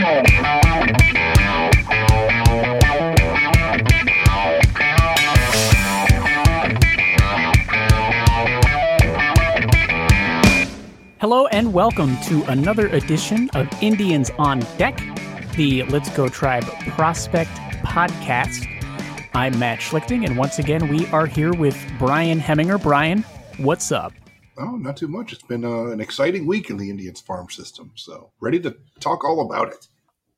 Hello and welcome to another edition of Indians on Deck, the Let's Go Tribe Prospect podcast. I'm Matt Schlichting, and once again, we are here with Brian Hemminger. Brian, what's up? Oh, not too much. It's been uh, an exciting week in the Indians farm system, so ready to talk all about it.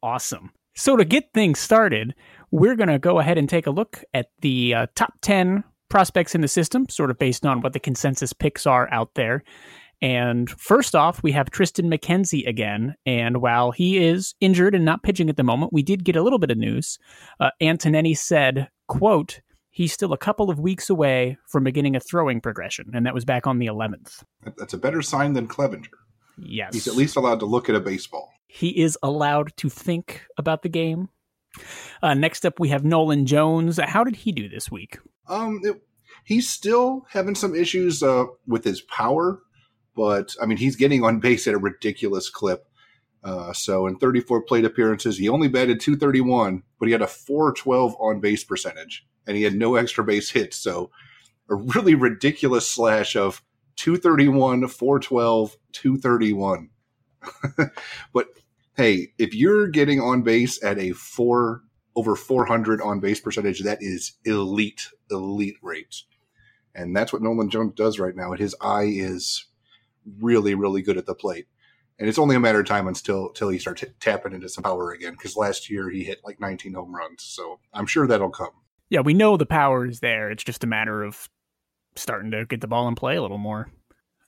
Awesome. So, to get things started, we're going to go ahead and take a look at the uh, top 10 prospects in the system, sort of based on what the consensus picks are out there. And first off, we have Triston McKenzie again. And while he is injured and not pitching at the moment, we did get a little bit of news. Uh, Antonetti said, quote, he's still a couple of weeks away from beginning a throwing progression. And that was back on the 11th. That's a better sign than Clevinger. Yes. He's at least allowed to look at a baseball. He is allowed to think about the game. Uh, next up, we have Nolan Jones. How did he do this week? Um, it, he's still having some issues uh, with his power but I mean, he's getting on base at a ridiculous clip. Uh, so in 34 plate appearances, he only batted 231, but he had a 412 on base percentage, and he had no extra base hits. So a really ridiculous slash of 231, 412, 231. but hey, if you're getting on base at a four over 400 on base percentage, that is elite, elite rates. And that's what Nolan Jones does right now. And his eye is really, really good at the plate. And it's only a matter of time until until he starts tapping into some power again. Because last year he hit like 19 home runs, so I'm sure that'll come. Yeah, we know the power is there. It's just a matter of starting to get the ball in play a little more.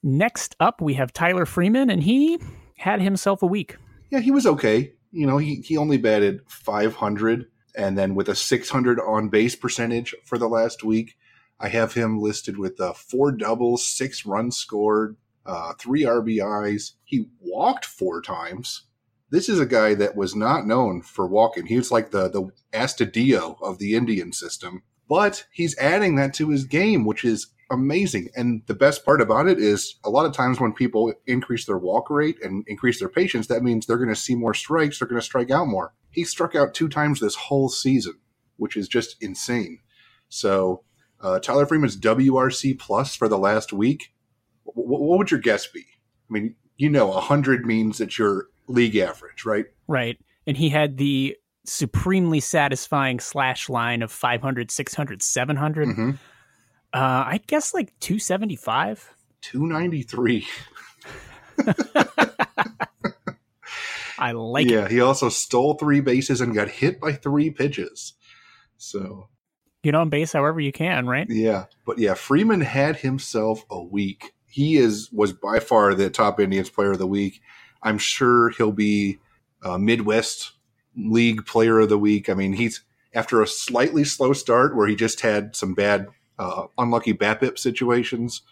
Next up, we have Tyler Freeman, and he had himself a week. Yeah, he was okay. You know, he, he only batted 500, and then with a 600 on base percentage for the last week, I have him listed with four doubles, six runs scored, uh, three RBIs. He walked four times. This is a guy that was not known for walking. He was like the the Astudillo of the Indian system, but he's adding that to his game, which is amazing. And the best part about it is a lot of times when people increase their walk rate and increase their patience, that means they're going to see more strikes. They're going to strike out more. He struck out two times this whole season, which is just insane. So uh, Tyler Freeman's WRC plus for the last week what, what would your guess be? I mean, you know, 100 means that you're league average, right? Right. And he had the supremely satisfying slash line of 500, 600, 700. Mm-hmm. Uh, I guess like 275. 293. I like yeah, it. he also stole three bases and got hit by three pitches. So get on base however you can, right? Yeah. But yeah, Freeman had himself a week he is was by far the top Indians player of the week. I'm sure he'll be uh, Midwest League Player of the Week. I mean, he's after a slightly slow start where he just had some bad, uh, unlucky BABIP situations.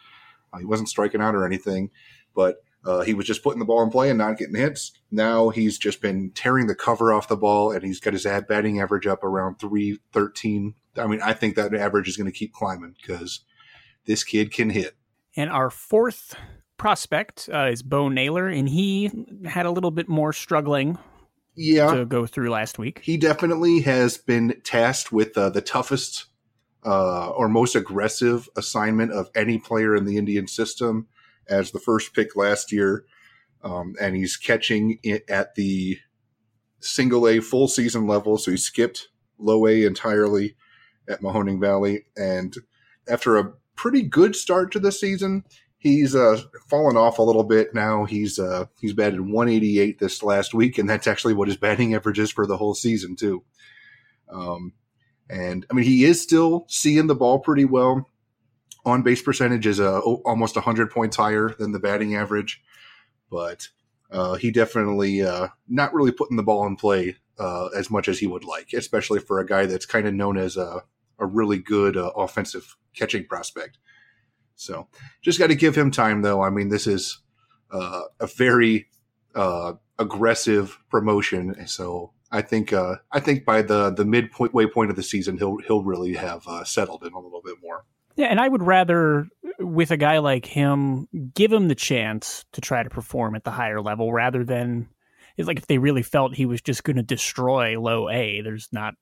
Uh, he wasn't striking out or anything, but uh, he was just putting the ball in play and not getting hits. Now he's just been tearing the cover off the ball, and he's got his ad batting average up around three thirteen. I mean, I think that average is going to keep climbing because this kid can hit. And our fourth prospect uh, is Bo Naylor, and he had a little bit more struggling yeah. to go through last week. He definitely has been tasked with uh, the toughest uh, or most aggressive assignment of any player in the Indian system as the first pick last year. Um, and he's catching it at the single A full season level. So he skipped low A entirely at Mahoning Valley. And after a pretty good start to the season. He's uh, fallen off a little bit now. He's uh, he's batted 188 this last week, and that's actually what his batting average is for the whole season too. Um, and I mean, he is still seeing the ball pretty well. On base percentage is uh, almost 100 points higher than the batting average, but uh, he definitely uh, not really putting the ball in play uh, as much as he would like, especially for a guy that's kind of known as a, a really good uh, offensive catching prospect. So just got to give him time, though. I mean, this is uh, a very uh, aggressive promotion, so I think uh, I think by the the midway point of the season, he'll he'll really have uh, settled in a little bit more. Yeah, and I would rather, with a guy like him, give him the chance to try to perform at the higher level rather than It's like if they really felt he was just going to destroy low A, there's not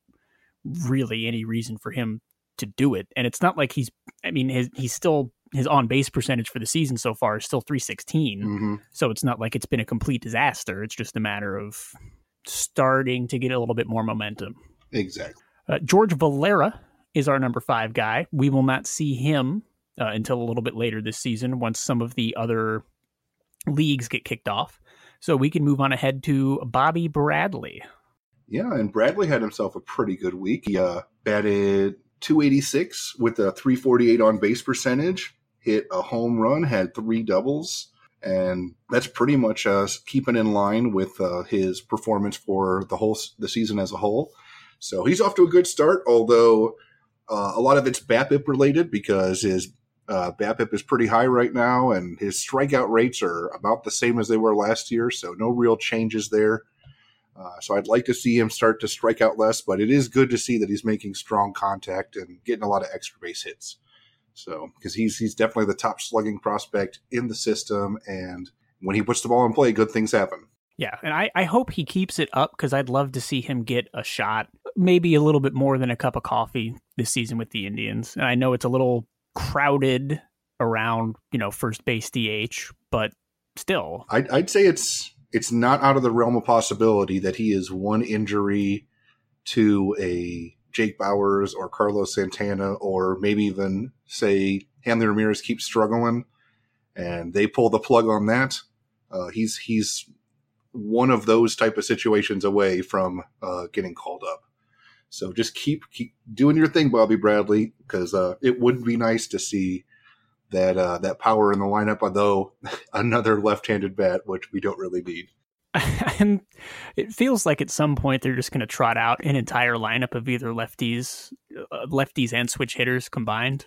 really any reason for him to do it. And it's not like he's, I mean, his, he's still, his on base percentage for the season so far is still 316. hmm So it's not like it's been a complete disaster. It's just a matter of starting to get a little bit more momentum. Exactly. Uh, George Valera is our number five guy. We will not see him uh, until a little bit later this season once some of the other leagues get kicked off. So we can move on ahead to Bobby Bradley. Yeah, and Bradley had himself a pretty good week. He uh, batted 286 with a 348 on base percentage, hit a home run, had three doubles, and that's pretty much uh, keeping in line with uh, his performance for the whole the season as a whole. So he's off to a good start, although uh, a lot of it's BABIP related because his uh, BABIP is pretty high right now, and his strikeout rates are about the same as they were last year. So no real changes there. Uh, so I'd like to see him start to strike out less, but it is good to see that he's making strong contact and getting a lot of extra base hits. So because he's he's definitely the top slugging prospect in the system, and when he puts the ball in play, good things happen. Yeah, and I, I hope he keeps it up because I'd love to see him get a shot, maybe a little bit more than a cup of coffee this season with the Indians. And I know it's a little crowded around, you know, first base DH, but still, I'd, I'd say it's it's not out of the realm of possibility that he is one injury to a Jake Bauers or Carlos Santana, or maybe even say Hanley Ramirez keeps struggling, and they pull the plug on that. Uh, he's he's one of those type of situations away from uh, getting called up. So just keep keep doing your thing, Bobby Bradley, because uh, it would be nice to see that uh, that power in the lineup. Although another left-handed bat, which we don't really need. and it feels like at some point they're just going to trot out an entire lineup of either lefties, uh, lefties and switch hitters combined.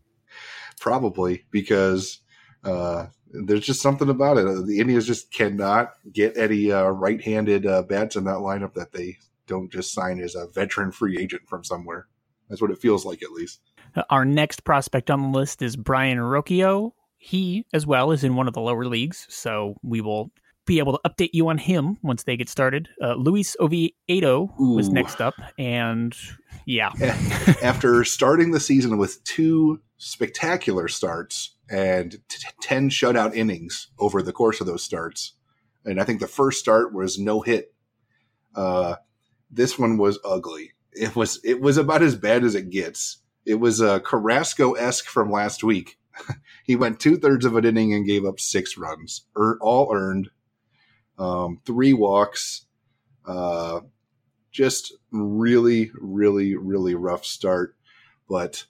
Probably because uh, there's just something about it. The Indians just cannot get any uh, right-handed uh, bats in that lineup that they don't just sign as a veteran free agent from somewhere. That's what it feels like, at least. Our next prospect on the list is Brayan Rocchio. He, as well, is in one of the lower leagues, so we will be able to update you on him once they get started. Uh, Luis Oviedo was next up, and yeah, After starting the season with two spectacular starts and t- 10 shutout innings over the course of those starts, and I think the first start was no hit. Uh, this one was ugly. It was it was about as bad as it gets. It was uh, Carrasco esque from last week. he went two thirds of an inning and gave up six runs, er, all earned, um, three walks. Uh, just really, really, really rough start. But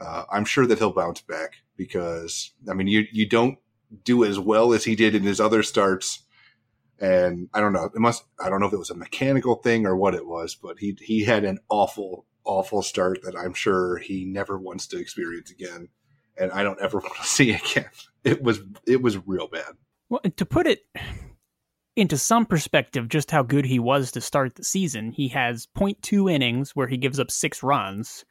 uh, I'm sure that he'll bounce back because I mean, you you don't do as well as he did in his other starts. And I don't know. It must. I don't know if it was a mechanical thing or what it was, but he he had an awful, awful start that I'm sure he never wants to experience again, and I don't ever want to see again. It was it was real bad. Well, to put it into some perspective, just how good he was to start the season, he has 0.2 innings where he gives up six runs,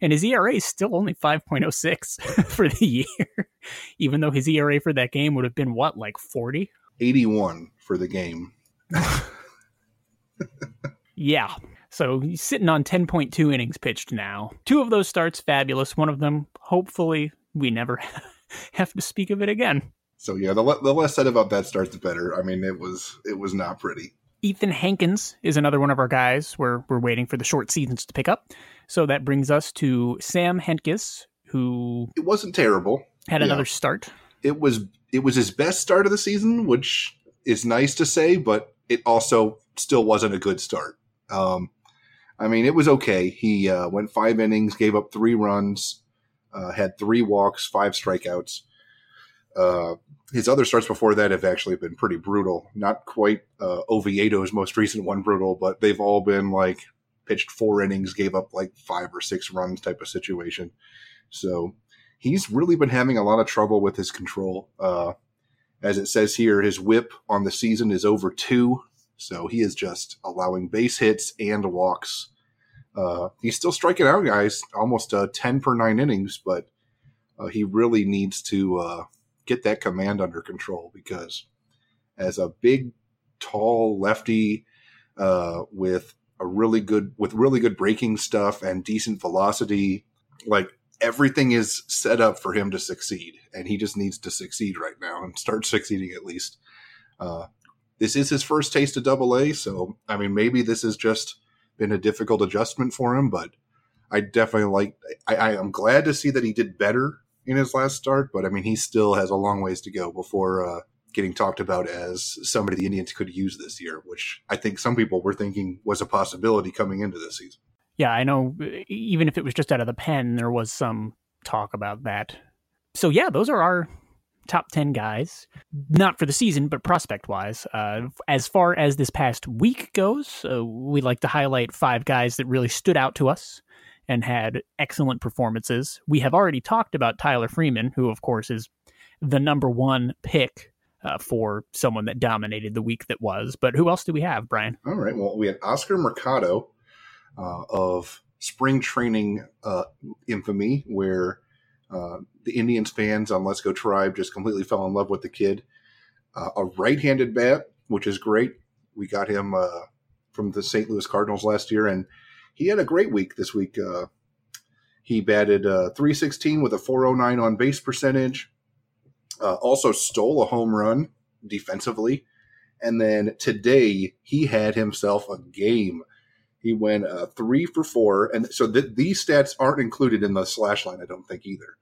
and his ERA is still only 5.06 for the year, even though his ERA for that game would have been what, like 40? 81 for the game. Yeah. So he's sitting on 10.2 innings pitched now. Two of those starts fabulous. One of them, hopefully, we never have to speak of it again. So yeah, the, le- the less said about that start, the better. I mean, it was it was not pretty. Ethan Hankins is another one of our guys. We're we're waiting for the short seasons to pick up. So that brings us to Sam Hentges, who It wasn't terrible. had Yeah. another start. It was it was his best start of the season, which is nice to say, but it also still wasn't a good start. Um, I mean, it was okay. He uh, went five innings, gave up three runs, uh, had three walks, five strikeouts. Uh, his other starts before that have actually been pretty brutal. Not quite uh, Oviedo's most recent one brutal, but they've all been like pitched four innings, gave up like five or six runs type of situation. So he's really been having a lot of trouble with his control. Uh, as it says here, his whip on the season is over two. So he is just allowing base hits and walks. Uh, he's still striking out guys, almost uh, 10 per nine innings, but uh, he really needs to uh, get that command under control because as a big tall lefty uh, with a really good with really good breaking stuff and decent velocity. Like everything is set up for him to succeed, and he just needs to succeed right now and start succeeding at least. Uh, this is his first taste of Double A, so I mean, maybe this has just been a difficult adjustment for him, but I definitely like. I, I am glad to see that he did better in his last start, but I mean, he still has a long ways to go before uh, getting talked about as somebody the Indians could use this year, which I think some people were thinking was a possibility coming into this season. Yeah, I know. Even if it was just out of the pen, there was some talk about that. So yeah, those are our top 10 guys, not for the season, but prospect wise. Uh, as far as this past week goes, uh, we like to highlight five guys that really stood out to us and had excellent performances. We have already talked about Tyler Freeman, who, of course, is the number one pick uh, for someone that dominated the week that was. But who else do we have, Brian? All right. Well, we had Oscar Mercado uh, of spring training uh, infamy, where uh, the Indians fans on Let's Go Tribe just completely fell in love with the kid. Uh, a right handed bat, which is great. We got him uh, from the St. Louis Cardinals last year, and he had a great week this week. Uh, he batted uh, 316 with a 409 on base percentage. Uh, also stole a home run defensively. And then today he had himself a game. He went uh, three for four. And so th- these stats aren't included in the slash line, I don't think either.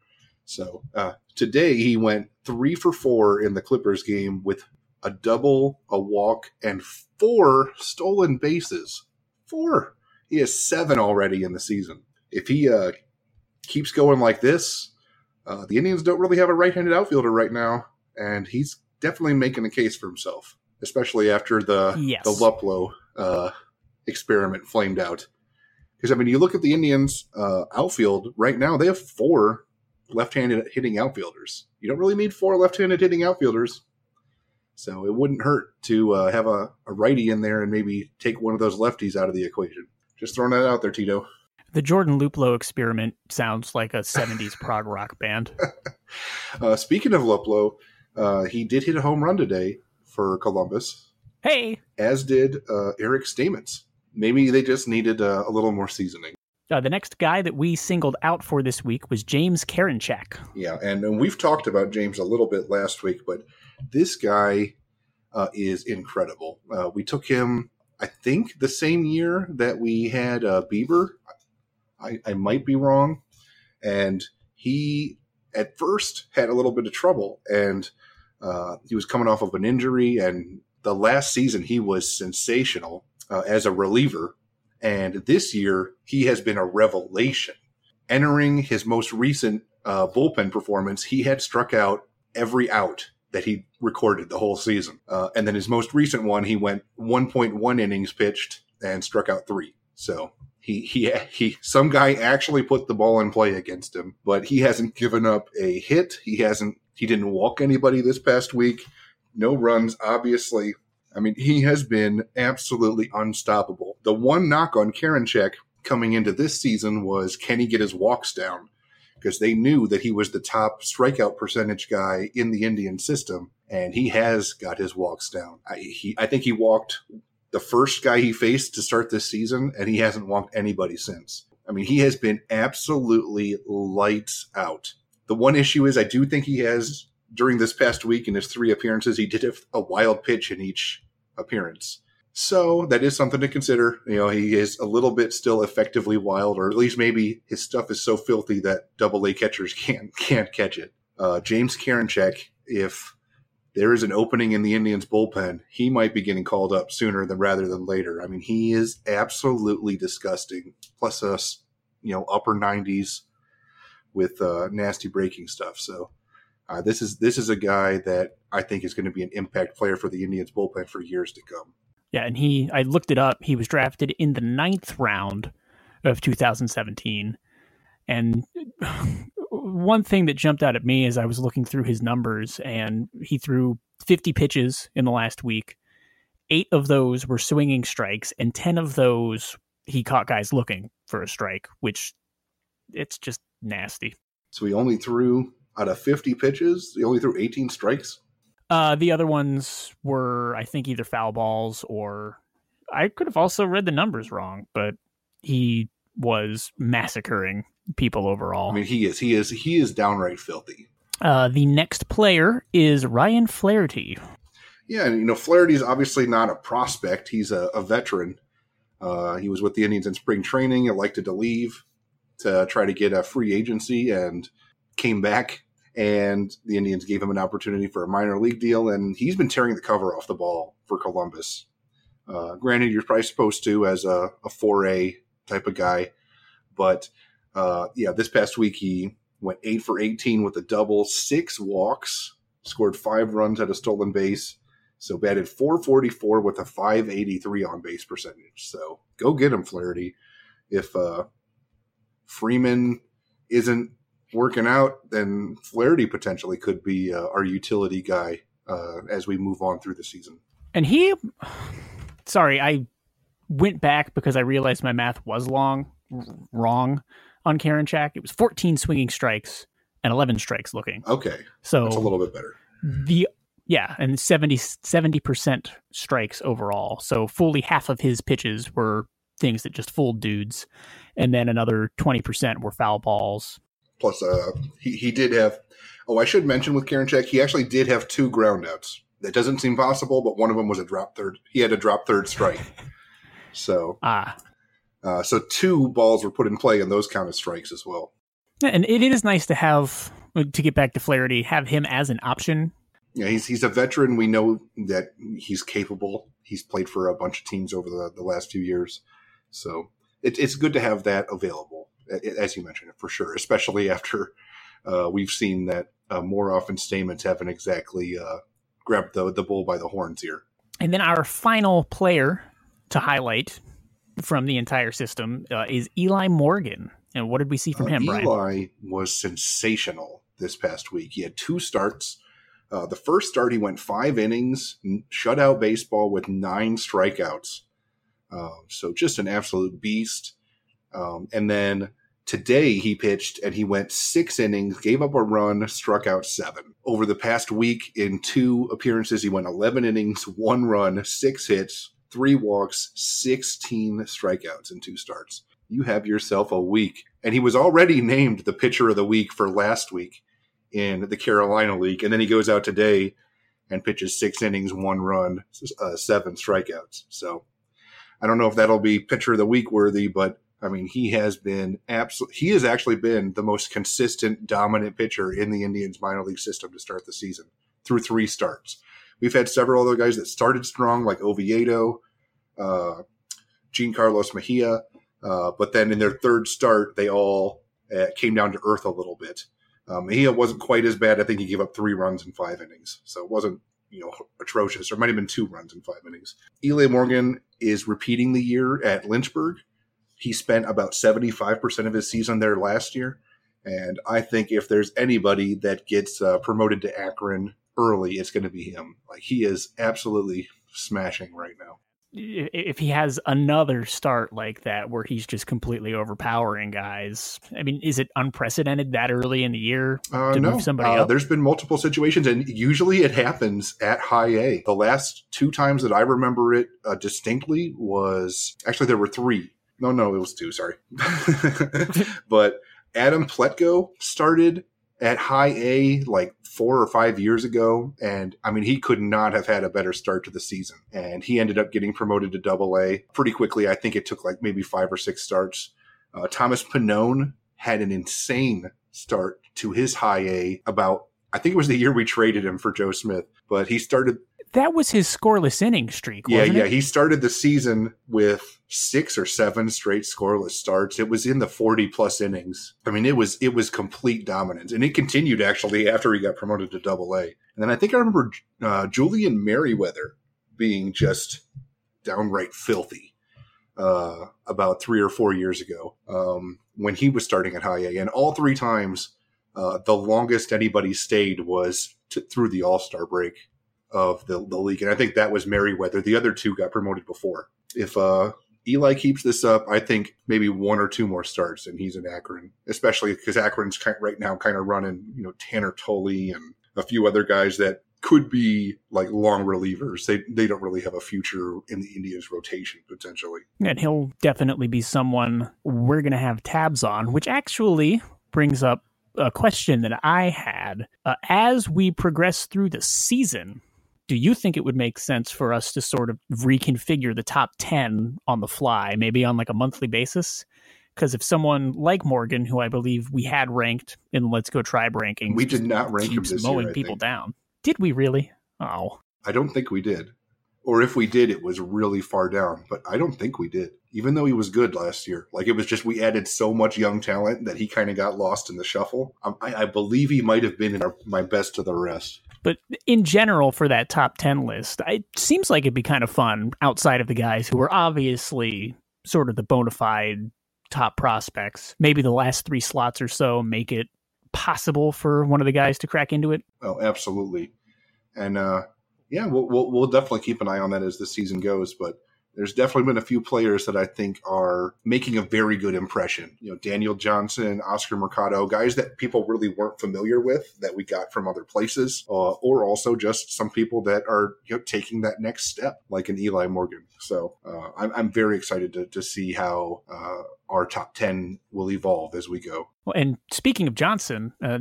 So uh, today he went three for four in the Clippers game with a double, a walk, and four stolen bases. Four. He has seven already in the season. If he uh, keeps going like this, uh, the Indians don't really have a right-handed outfielder right now, and he's definitely making a case for himself, especially after the yes. the Luplow uh, experiment flamed out. Because I mean, you look at the Indians' uh, outfield right now; they have four left-handed hitting outfielders. You don't really need four left-handed hitting outfielders, so it wouldn't hurt to uh, have a, a righty in there and maybe take one of those lefties out of the equation. Just throwing that out there, Tito. The Jordan Luplow experiment sounds like a 70s prog rock band. uh, speaking of Luplow, uh, he did hit a home run today for Columbus. Hey! As did uh, Eric Stamets. Maybe they just needed uh, a little more seasoning. Uh, the next guy that we singled out for this week was James Karinchak. Yeah, and, and we've talked about James a little bit last week, but this guy uh, is incredible. we took him I think the same year that we had uh, Bieber. I, I might be wrong. And he at first had a little bit of trouble, and uh, he was coming off of an injury. And the last season, he was sensational uh, as a reliever. And this year, he has been a revelation. Entering his most recent uh, bullpen performance, he had struck out every out that he recorded the whole season. Uh, and then his most recent one, he went 1.1 innings pitched and struck out three. So he he he some guy actually put the ball in play against him, but he hasn't given up a hit. He hasn't he didn't walk anybody this past week. No runs, obviously. I mean, he has been absolutely unstoppable. The one knock on Karinchak coming into this season was can he get his walks down? Because they knew that he was the top strikeout percentage guy in the Indian system, and he has got his walks down. I, he, I think he walked the first guy he faced to start this season, and he hasn't walked anybody since. I mean, he has been absolutely lights out. The one issue is, I do think he has during this past week in his three appearances, he did a wild pitch in each appearance. So that is something to consider. You know, he is a little bit still effectively wild, or at least maybe his stuff is so filthy that double A catchers can't can't catch it. Uh, James Karinchak, if there is an opening in the Indians bullpen, he might be getting called up sooner than rather than later. I mean, he is absolutely disgusting. Plus us, you know, upper nineties with uh, nasty breaking stuff. So uh, this is this is a guy that I think is going to be an impact player for the Indians bullpen for years to come. Yeah, and he I looked it up. He was drafted in the ninth round of 2017. And one thing that jumped out at me as I was looking through his numbers, and he threw 50 pitches in the last week. Eight of those were swinging strikes, and 10 of those he caught guys looking for a strike, which it's just nasty. So he only threw out of 50 pitches, he only threw 18 strikes. Uh, the other ones were, I think, either foul balls or I could have also read the numbers wrong, but he was massacring people overall. I mean, he is. He is. He is downright filthy. Uh, the next player is Ryan Flaherty. Yeah, and you know, Flaherty is obviously not a prospect. He's a, a veteran. Uh, he was with the Indians in spring training, elected to leave to try to get a free agency, and came back. And the Indians gave him an opportunity for a minor league deal, and he's been tearing the cover off the ball for Columbus. Uh, granted, you're probably supposed to as a, a 4A type of guy, but uh, yeah, this past week he went eight for 18 with a double, six walks, scored five runs at a stolen base. So batted 444 with a 583 on base percentage. So go get him, Flaherty. If uh, Freeman isn't working out, then Flaherty potentially could be uh, our utility guy uh, as we move on through the season. And he, sorry, I went back because I realized my math was long, wrong on Karinchak. It was 14 swinging strikes and 11 strikes looking. Okay. So it's a little bit better. The yeah, and 70 percent strikes overall. So fully half of his pitches were things that just fooled dudes, and then another twenty percent were foul balls. Plus, uh, he he did have. Oh, I should mention with Karinchak, he actually did have two groundouts. That doesn't seem possible, but one of them was a drop third. He had a drop third strike. so ah, uh, so two balls were put in play, and those count as strikes as well. And it is nice to have to get back to Flaherty, have him as an option yeah, he's he's a veteran. We know that he's capable. He's played for a bunch of teams over the, the last few years, so it, it's good to have that available, as you mentioned, for sure. Especially after uh, we've seen that uh, Moroff and Stamets haven't exactly uh, grabbed the the bull by the horns here. And then our final player to highlight from the entire system uh, is Eli Morgan. And what did we see from uh, him, Eli Brian? was sensational this past week. He had two starts uh, the first start, he went five innings, shutout baseball with nine strikeouts. Uh, so just an absolute beast. Um, and then today he pitched and he went six innings, gave up a run, struck out seven. Over the past week, in two appearances, he went 11 innings, one run, six hits, three walks, 16 strikeouts in two starts. You have yourself a week. And he was already named the pitcher of the week for last week in the Carolina League, and then he goes out today and pitches six innings, one run, uh, seven strikeouts. So I don't know if that'll be pitcher of the week worthy, but I mean he has been absolutely he has actually been the most consistent, dominant pitcher in the Indians minor league system to start the season through three starts. We've had several other guys that started strong, like Oviedo, uh, Jean Carlos Mejia, uh, but then in their third start, they all uh, came down to earth a little bit. Um, Mejia wasn't quite as bad. I think he gave up three runs in five innings, so it wasn't you know atrocious. There might have been two runs in five innings. Eli Morgan is repeating the year at Lynchburg. He spent about seventy five percent of his season there last year, and I think if there's anybody that gets uh, promoted to Akron early, it's going to be him. Like he is absolutely smashing right now if he has another start like that where he's just completely overpowering guys, I mean, is it unprecedented that early in the year uh, to no. move somebody uh, up? There's been multiple situations, and usually it happens at high A. The last two times that I remember it uh, distinctly was actually there were three. No, no, it was two. Sorry, but Adam Plutko started at high A like four or five years ago. And I mean, he could not have had a better start to the season. And he ended up getting promoted to double A pretty quickly. I think it took like maybe five or six starts. Uh, Thomas Pannone had an insane start to his high A about, I think it was the year we traded him for Joe Smith, but he started that was his scoreless inning streak. yeah, yeah. It? He started the season with six or seven straight scoreless starts. It was in the forty plus innings. I mean, it was it was complete dominance, and it continued actually after he got promoted to Double A. And then I think I remember uh, Julian Merryweather being just downright filthy uh, about three or four years ago um, when he was starting at High A, and all three times. Uh, the longest anybody stayed was to, through the All Star break of the, the league. And I think that was Merryweather. The other two got promoted before. If uh, Eli keeps this up, I think maybe one or two more starts, and he's in Akron, especially because Akron's kind right now kind of running, you know, Tanner Tully and a few other guys that could be like long relievers. They they don't really have a future in the Indians rotation potentially. And he'll definitely be someone we're going to have tabs on, which actually brings up a question that I had. Uh, as we progress through the season, do you think it would make sense for us to sort of reconfigure the top 10 on the fly, maybe on like a monthly basis? Because if someone like Morgan, who I believe we had ranked in Let's Go Tribe rankings, We did not rank him keeps this mowing year. People think. down. Did we really? Oh, I don't think we did. Or if we did, it was really far down. But I don't think we did. Even though he was good last year, like it was just we added so much young talent that he kind of got lost in the shuffle. Um, I, I believe he might have been in our, my best to the rest. But in general, for that top 10 list, it seems like it'd be kind of fun outside of the guys who are obviously sort of the bona fide top prospects. Maybe the last three slots or so make it possible for one of the guys to crack into it. Oh, absolutely. And uh, yeah, we'll, we'll we'll definitely keep an eye on that as the season goes. But there's definitely been a few players that I think are making a very good impression. You know, Daniel Johnson, Oscar Mercado, guys that people really weren't familiar with that we got from other places, uh, or also just some people that are you know, taking that next step, like an Eli Morgan. So uh, I'm, I'm very excited to, to see how uh, our top 10 will evolve as we go. And speaking of Johnson, uh,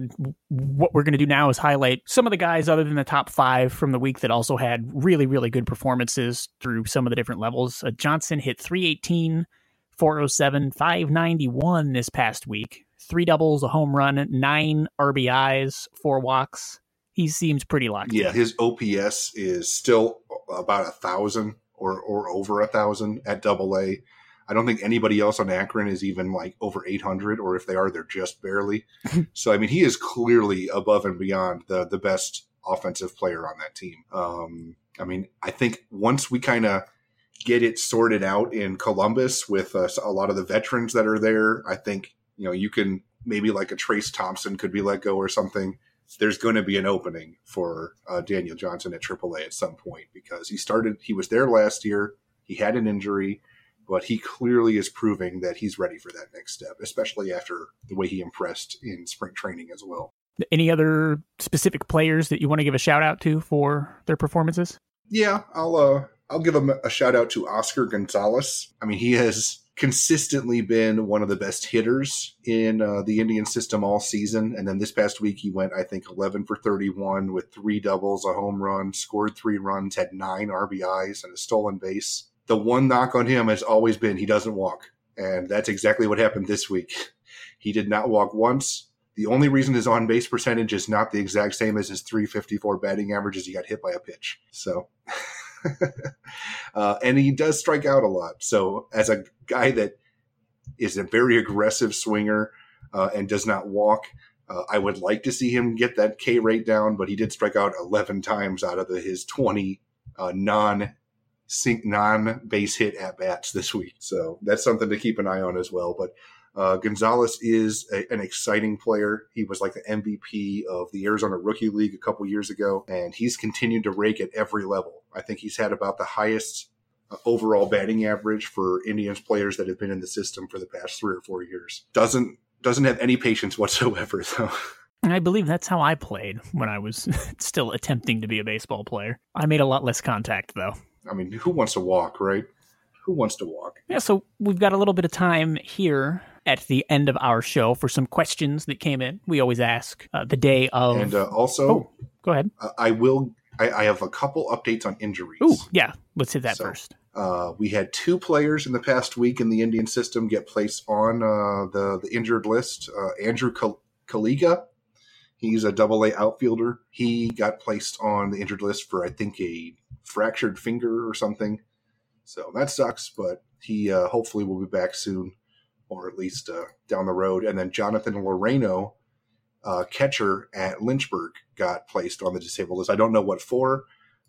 what we're going to do now is highlight some of the guys other than the top five from the week that also had really, really good performances through some of the different levels. Uh, Johnson hit 318, 407, 591 this past week. Three doubles, a home run, nine RBIs, four walks. He seems pretty locked Yeah, in. his OPS is still about a thousand or or over a thousand at Double A. I don't think anybody else on Akron is even like over 800, or if they are, they're just barely. so I mean, he is clearly above and beyond the the best offensive player on that team. Um, I mean, I think once we kind of get it sorted out in Columbus with uh, a lot of the veterans that are there, I think you know you can maybe like a Trayce Thompson could be let go or something there's going to be an opening for uh, Daniel Johnson at AAA at some point because he started, he was there last year. He had an injury, but he clearly is proving that he's ready for that next step, especially after the way he impressed in spring training as well. Any other specific players that you want to give a shout out to for their performances? Yeah, I'll uh, I'll give him a shout out to Oscar Gonzalez. I mean, he has consistently been one of the best hitters in uh, the Indian system all season. And then this past week, he went, I think, 11 for 31 with three doubles, a home run, scored three runs, had nine RBIs, and a stolen base. The one knock on him has always been he doesn't walk. And that's exactly what happened this week. He did not walk once. The only reason his on base percentage is not the exact same as his 354 batting average is he got hit by a pitch. So. uh, and he does strike out a lot. So, as a guy that is a very aggressive swinger uh, and does not walk, uh, I would like to see him get that K rate down. But he did strike out 11 times out of the, his 20 uh, non sync non base hit at bats this week. So that's something to keep an eye on as well. But uh, Gonzalez is a, an exciting player. He was like the MVP of the Arizona Rookie League a couple years ago, and he's continued to rake at every level. I think he's had about the highest uh, overall batting average for Indians players that have been in the system for the past three or four years. Doesn't doesn't have any patience whatsoever, though. And I believe that's how I played when I was still attempting to be a baseball player. I made a lot less contact, though. I mean, who wants to walk, right? Who wants to walk? Yeah, so we've got a little bit of time here at the end of our show for some questions that came in. We always ask uh, the day of. And uh, also, Oh. Go ahead. uh, I will. I, I have a couple updates on injuries. Ooh, yeah, let's hit that So- first. Uh, we had two players in the past week in the Indian system get placed on uh, the the injured list. Uh, Andrew Kal- Calica, he's a double A outfielder. He got placed on the injured list for I think a fractured finger or something. So that sucks, but he uh, hopefully will be back soon, or at least uh, down the road. And then Jonathan Loreno, uh, catcher at Lynchburg, got placed on the disabled list. I don't know what for,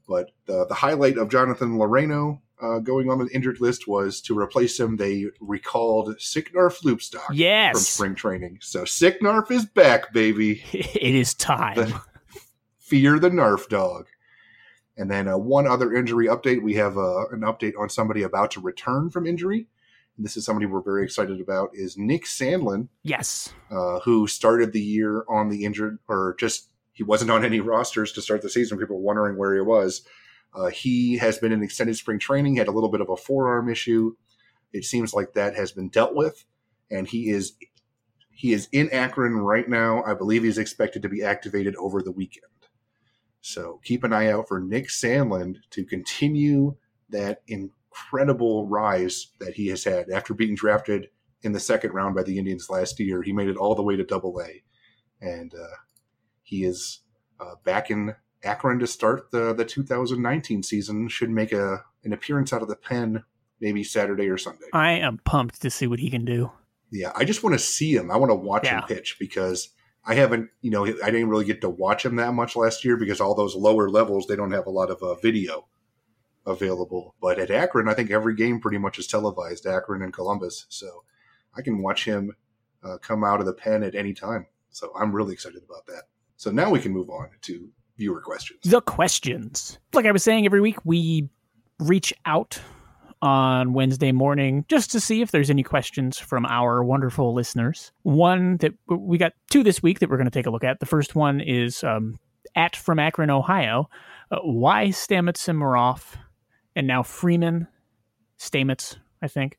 but the, the highlight of Jonathan Loreno uh, going on the injured list was to replace him. They recalled Sicnarf Loopstok from spring training. So Sicnarf is back, baby. it is time. The- Fear the Narf dog. And then uh, one other injury update. We have uh, an update on somebody about to return from injury. And this is somebody we're very excited about. Is Nick Sandlin, yes, uh, who started the year on the injured or just he wasn't on any rosters to start the season. People were wondering where he was. Uh, he has been in extended spring training, had a little bit of a forearm issue. It seems like that has been dealt with, and he is he is in Akron right now. I believe he's expected to be activated over the weekend. So keep an eye out for Nick Sandlin to continue that incredible rise that he has had after being drafted in the second round by the Indians last year. He made it all the way to Double A, and uh, he is uh, back in Akron to start the the 2019 season. Should make a an appearance out of the pen maybe Saturday or Sunday. I am pumped to see what he can do. Yeah, I just want to see him. I want to watch Yeah. him pitch because I haven't, you know, I didn't really get to watch him that much last year because all those lower levels they don't have a lot of uh, video available. But at Akron, I think every game pretty much is televised. Akron and Columbus, so I can watch him uh, come out of the pen at any time. So I'm really excited about that. So now we can move on to viewer questions. The questions. Like I was saying, every week we reach out on Wednesday morning just to see if there's any questions from our wonderful listeners. One that we got two this week that we're going to take a look at. The first one is um, at from Akron, Ohio. Uh, why Stamets and Moroff and now Freeman, Stamets, I think.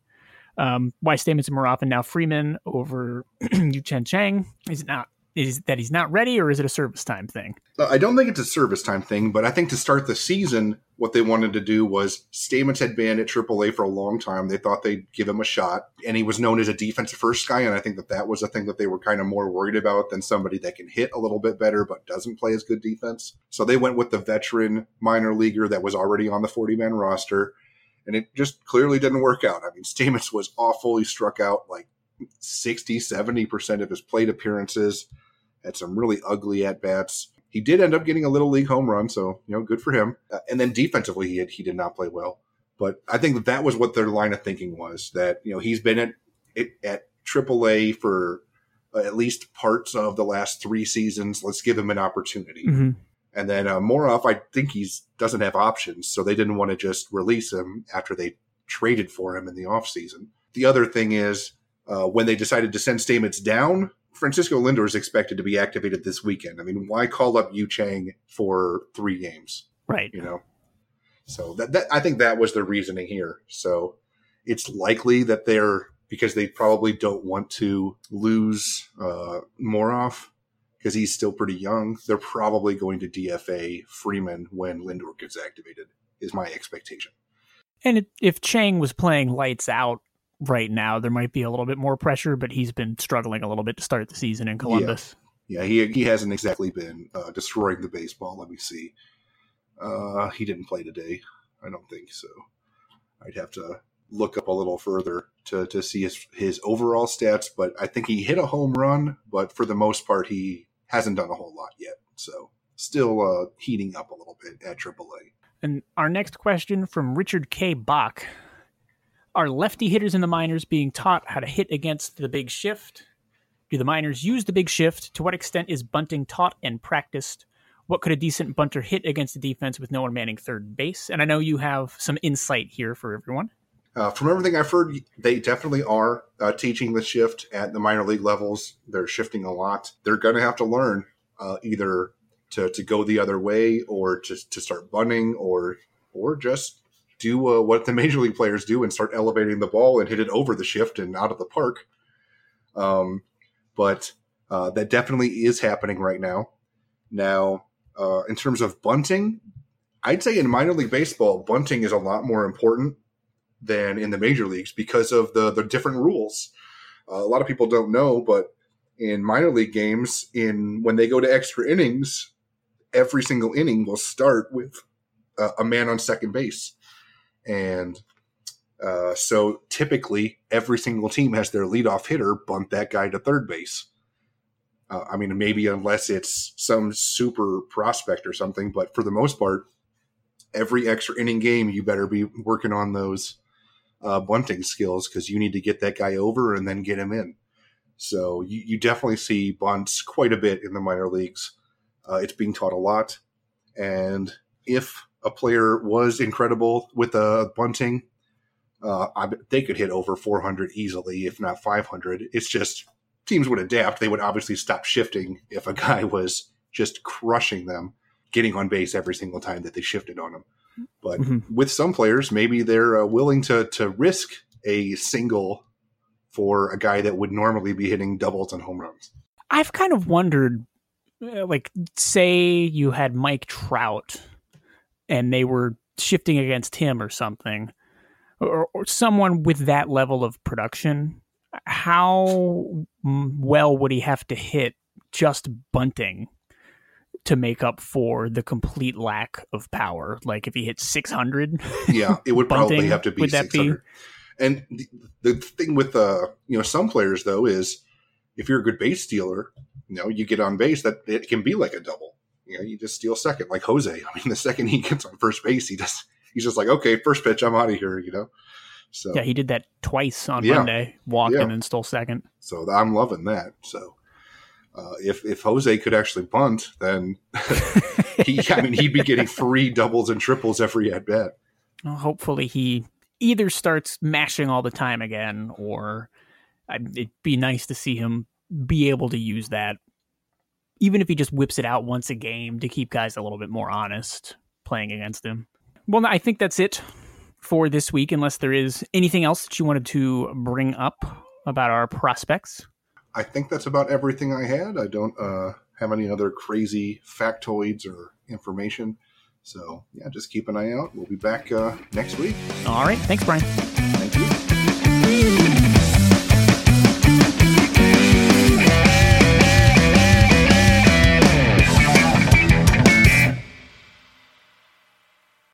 Um, why Stamets and Moroff and now Freeman over Yu Chen Chang? Is it not? Is that he's not ready, or is it a service time thing? Uh, I don't think it's a service time thing, but I think to start the season, what they wanted to do was Stamets had been at AAA for a long time. They thought they'd give him a shot, and he was known as a defensive first guy. And I think that that was a thing that they were kind of more worried about than somebody that can hit a little bit better but doesn't play as good defense. So they went with the veteran minor leaguer that was already on the 40 man roster, and it just clearly didn't work out. I mean, Stamets was awful. He struck out like 60, 70% of his plate appearances had some really ugly at bats. He did end up getting a little league home run, so you know, good for him. Uh, and then defensively, he had, he did not play well. But I think that that was what their line of thinking was that you know he's been at at AAA for uh, at least parts of the last three seasons. Let's give him an opportunity. Mhm. And then uh, Moroff, I think he's doesn't have options, so they didn't want to just release him after they traded for him in the offseason. The other thing is uh, when they decided to send Stamets down, Francisco Lindor is expected to be activated this weekend. I mean, why call up Yu Chang for three games? Right. You know, so that, that I think that was the reasoning here. So it's likely that they're because they probably don't want to lose uh, Moroff because he's still pretty young. They're probably going to DFA Freeman when Lindor gets activated. Is my expectation. And if Chang was playing lights out right now, there might be a little bit more pressure, but he's been struggling a little bit to start the season in Columbus. Yeah, he he hasn't exactly been uh, destroying the baseball. Let me see. Uh, he didn't play today. I don't think so. I'd have to look up a little further to, to see his his overall stats, but I think he hit a home run. But for the most part, he hasn't done a whole lot yet. So still uh, heating up a little bit at AAA. And our next question from Richard K. Bach Are lefty hitters in the minors being taught how to hit against the big shift? Do the minors use the big shift? To what extent is bunting taught and practiced? What could a decent bunter hit against the defense with no one manning third base? And I know you have some insight here for everyone. Uh, from everything I've heard, they definitely are uh, teaching the shift at the minor league levels. They're shifting a lot. They're going to have to learn uh, either to, to go the other way or just to start bunting or or just do uh, what the major league players do and start elevating the ball and hit it over the shift and out of the park. Um, but uh, that definitely is happening right now. Now, uh, in terms of bunting, I'd say in minor league baseball, bunting is a lot more important than in the major leagues because of the the different rules. Uh, a lot of people don't know, but in minor league games, in when they go to extra innings, every single inning will start with uh, a man on second base, and uh, so typically every single team has their leadoff hitter bunt that guy to third base. Uh, I mean, maybe unless it's some super prospect or something, but for the most part, every extra inning game, you better be working on those uh, bunting skills because you need to get that guy over and then get him in. So you, you definitely see bunts quite a bit in the minor leagues. Uh, it's being taught a lot. And if a player was incredible with uh, bunting, uh, I, they could hit over 400 easily, if not 500. It's just teams would adapt. They would obviously stop shifting if a guy was just crushing them, getting on base every single time that they shifted on him. But Mhm. with some players, maybe they're uh, willing to to risk a single for a guy that would normally be hitting doubles and home runs. I've kind of wondered, uh, like, say you had Mike Trout and they were shifting against him or something, or, or someone with that level of production, how well would he have to hit just bunting to make up for the complete lack of power? Like, if he hit 600, Yeah, it would probably have to be would that be- 600. And the, the thing with uh, you know some players though is if you're a good base stealer, you know you get on base that it can be like a double. You know, you just steal second, like Jose. I mean, the second he gets on first base, he just he's just like, okay, first pitch, I'm out of here. You know, so yeah, he did that twice on Yeah. Monday, walked Yeah. and then stole second. so I'm loving that. So uh, if if Jose could actually bunt, then he I mean he'd be getting free doubles and triples every at bat. Well, hopefully he either starts mashing all the time again or it'd be nice to see him be able to use that even if he just whips it out once a game to keep guys a little bit more honest playing against him well i think that's it for this week unless there is anything else that you wanted to bring up about our prospects I think that's about everything I had. I don't uh, have any other crazy factoids or information. So, yeah, just keep an eye out. We'll be back uh, next week. all right thanks brian